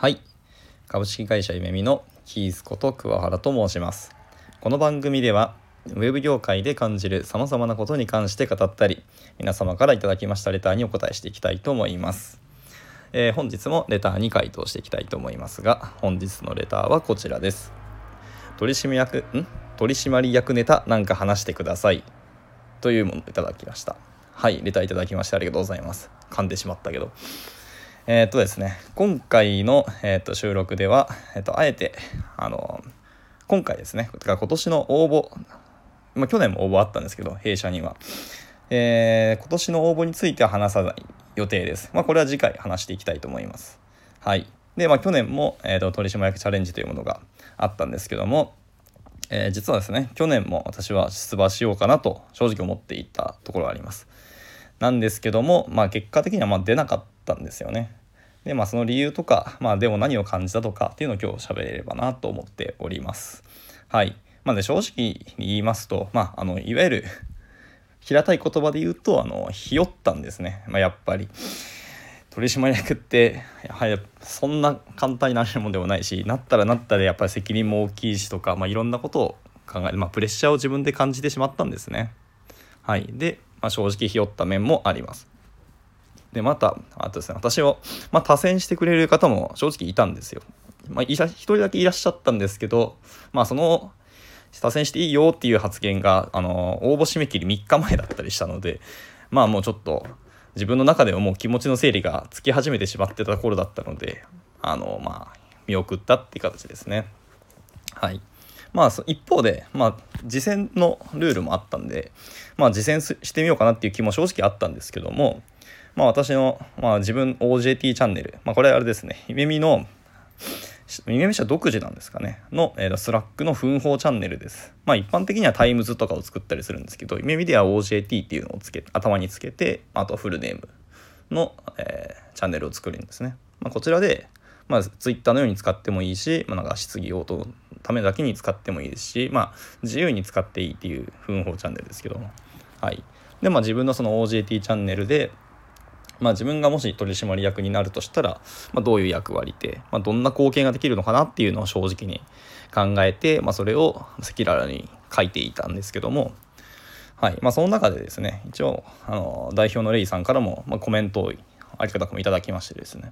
はい。株式会社ゆめみのキースこと桑原と申します。この番組ではウェブ業界で感じる様々なことに関して語ったり皆様からいただきましたレターにお答えしていきたいと思います。えー、本日もレターに回答していきたいと思いますが本日のレターはこちらです。取締役ん？取締役ネタなんか話してください。というものをいただきました。はいレターいただきましてありがとうございます。噛んでしまったけど。えー、とですね、今回の、えー、と収録では、えー、とあえて、あの今回ですね、今年の応募、まあ、去年も応募あったんですけど、弊社には、えー、今年の応募については話さない予定です。まあ、これは次回話していきたいと思います。はい。で、まあ、去年も、えーと、取締役チャレンジというものがあったんですけども、えー、実はですね、去年も私は出馬しようかなと正直思っていたところがあります。なんですけども、まあ、結果的にはま出なかったんですよね。でまあその理由とかまあでも何を感じたとかっていうのを今日喋れればなと思っております。はい。まあね正直に言いますとまああのいわゆる平たい言葉で言うとあのひよったんですね。まあ、やっぱり。取締役ってやはりそんな簡単になれるもんでもないしなったらなったでやっぱり責任も大きいしとか、まあ、いろんなことを考えまあ、プレッシャーを自分で感じてしまったんですね。はい、で、まあ、正直ひよった面もあります。でまたあとですね私を、まあ、多選してくれる方も正直いたんですよ。まあ、一人だけいらっしゃったんですけど、まあ、その多選していいよっていう発言があの応募締め切り3日前だったりしたのでまあもうちょっと自分の中でももう気持ちの整理がつき始めてしまってた頃だったのであのまあ見送ったっていう形ですね。はいまあ一方で、まあ、自薦のルールもあったんで、まあ、自薦してみようかなっていう気も正直あったんですけども、まあ、私の、まあ、自分 OJT チャンネル、まあ、これあれですね、ゆめみの、ゆめみ社独自なんですかね、の、えー、 Slack の分報チャンネルです。まあ、一般的には times とかを作ったりするんですけど、ゆめみでは OJT っていうのをつけ頭につけて、あとフルネームの、えー、チャンネルを作るんですね。まあ、こちらで、まあ、Twitter のように使ってもいいし、まあ、なんか質疑応答のためだけに使ってもいいですし、まあ、自由に使っていいっていう奮法チャンネルですけども。はい。で、まあ、自分のその OJT チャンネルで、まあ、自分がもし取締役になるとしたら、まあ、どういう役割で、まあ、どんな貢献ができるのかなっていうのを正直に考えて、まあ、それを赤裸々に書いていたんですけども、はい。まあ、その中でですね一応あの代表のレイさんからも、まあ、コメントをありがたくもいただきましてですね。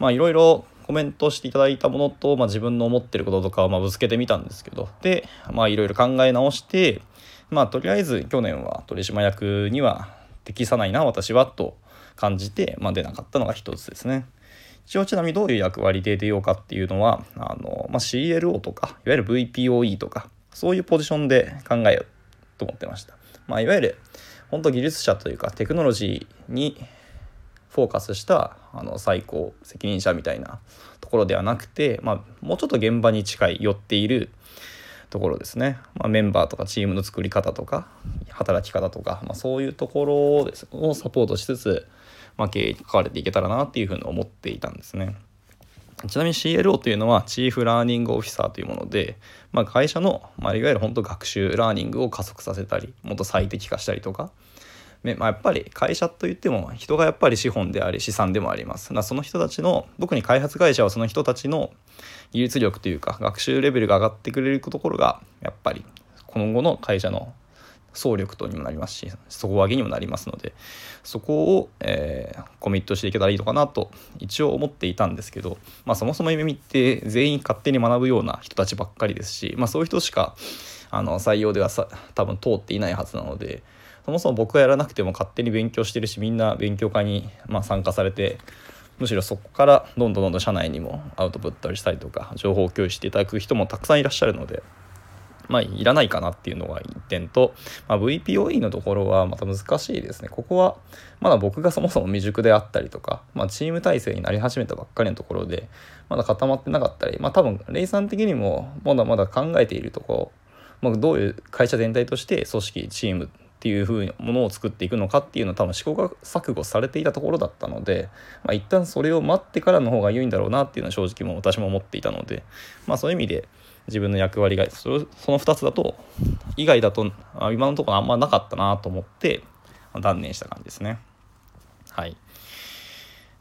いろいろコメントしていただいたものと、まあ、自分の思ってることとかをまあぶつけてみたんですけど。でいろいろ考え直してまあとりあえず去年は取締役には適さないな私はと感じて、まあ、出なかったのが一つですね。一応ちなみにどういう役割で出ようかっていうのはあの、まあ、CLO とかいわゆる VPOE とかそういうポジションで考えようと思ってました。まあ、いわゆる本当技術者というかテクノロジーにフォーカスしたあの最高責任者みたいなところではなくて、まあ、もうちょっと現場に近い寄っているところですね、まあ、メンバーとかチームの作り方とか働き方とか、まあ、そういうところをですサポートしつつ、まあ、経営に関われていけたらなっていうふうに思っていたんですね。ちなみに CLO というのはチーフラーニングオフィサーというもので、まあ、会社の、まあ、いわゆる本当学習ラーニングを加速させたりもっと最適化したりとか、まあ、やっぱり会社といっても人がやっぱり資本であり資産でもあります。その人たちの特に開発会社はその人たちの技術力というか学習レベルが上がってくれるところがやっぱり今後の会社の総力とにもなりますし底上げにもなりますのでそこを、えー、コミットしていけたらいいのかなと一応思っていたんですけど、まあ、そもそも夢見って全員勝手に学ぶような人たちばっかりですし、まあ、そういう人しかあの採用ではさ多分通っていないはずなのでそもそも僕がやらなくても勝手に勉強してるしみんな勉強会に、ま、参加されてむしろそこからどんどんどんどん社内にもアウトプットしたりとか情報を共有していただく人もたくさんいらっしゃるので。まあ、いらないかなっていうのが1点と、まあ、VPOE のところはまた難しいですね。ここはまだ僕がそもそも未熟であったりとか、まあ、チーム体制になり始めたばっかりのところで、まだ固まってなかったり、まあ、多分、レイさん的にもまだまだ考えているところ、まあ、どういう会社全体として組織、チームっていう風なものを作っていくのかっていうのを多分試行錯誤されていたところだったので、まあ、一旦それを待ってからの方が良いんだろうなっていうのは正直も私も思っていたので、まあ、そういう意味で自分の役割がその2つだと以外だと今のところあんまなかったなと思って断念した感じですね。はい。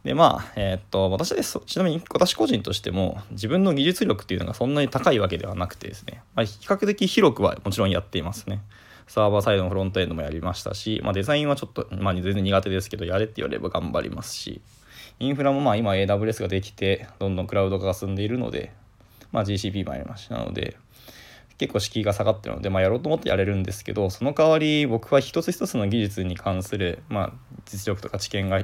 でまあえー、っと私ですちなみに私個人としても自分の技術力っていうのがそんなに高いわけではなくてですね、まあ、比較的広くはもちろんやっていますね。サーバーサイドのフロントエンドもやりましたし、まあ、デザインはちょっと、まあ、全然苦手ですけどやれって言われれば頑張りますしインフラもまあ今 AWS ができてどんどんクラウド化が進んでいるので、まあ、GCP もありましなので結構敷居が下がってるので、まあ、やろうと思ってやれるんですけどその代わり僕は一つ一つの技術に関する、まあ、実力とか知見が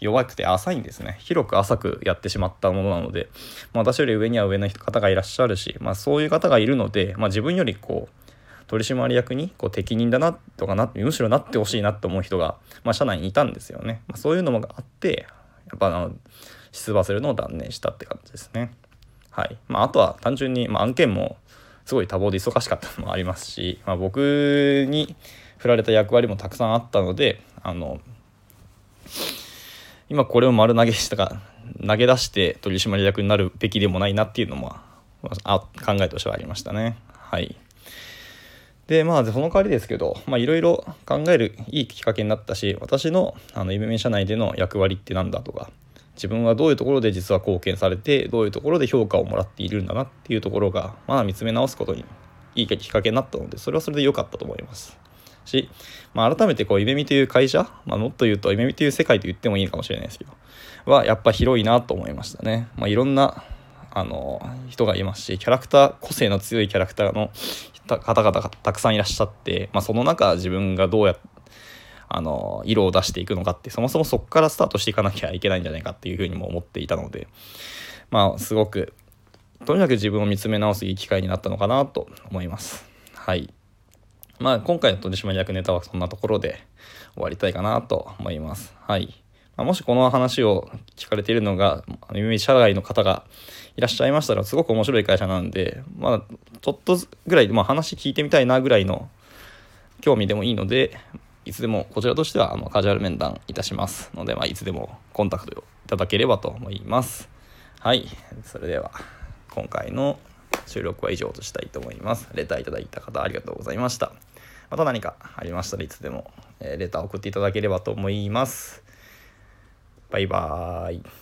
弱くて浅いんですね。広く浅くやってしまったものなので、まあ、私より上には上の方がいらっしゃるし、まあ、そういう方がいるので、まあ、自分よりこう取締役にこう適任だなとかなむしろなってほしいなって思う人が、まあ、社内にいたんですよね、まあ、そういうのもあってやっぱあの出馬するのを断念したって感じですね。はいまあ、あとは単純に、まあ、案件もすごい多忙で忙しかったのもありますし、まあ、僕に振られた役割もたくさんあったのであの今これを丸投げしたか投げ出して取締役になるべきでもないなっていうのもあ考えとしてはありましたね。はいでまあその代わりですけどいろいろ考えるいいきっかけになったし私のあの夢社内での役割って何だとか自分はどういうところで実は貢献されてどういうところで評価をもらっているんだなっていうところがまあ見つめ直すことにいいきっかけになったのでそれはそれで良かったと思います。し、まあ、改めてこう夢見という会社、まあ、もっと言うと夢見という世界と言ってもいいかもしれないですけどはやっぱ広いなと思いましたね、まあ、いろんなあの人がいますしキャラクター個性の強いキャラクターの方々がたくさんいらっしゃって、まあ、その中自分がどうやってあの色を出していくのかってそもそもそこからスタートしていかなきゃいけないんじゃないかっていうふうにも思っていたのでまあすごくとにかく自分を見つめ直すいい機会になったのかなと思います。はいまあ今回の取締役ネタはそんなところで終わりたいかなと思います。はい。ま、もしこの話を聞かれているのが、耳社外の方がいらっしゃいましたら、すごく面白い会社なんで、まあ、ちょっとぐらい、まあ、話聞いてみたいなぐらいの興味でもいいので、いつでもこちらとしてはあのカジュアル面談いたしますので、まあ、いつでもコンタクトいただければと思います。はい、それでは今回の収録は以上としたいと思います。レターいただいた方ありがとうございました。また何かありましたらいつでも、えレター送っていただければと思います。バイバーイ。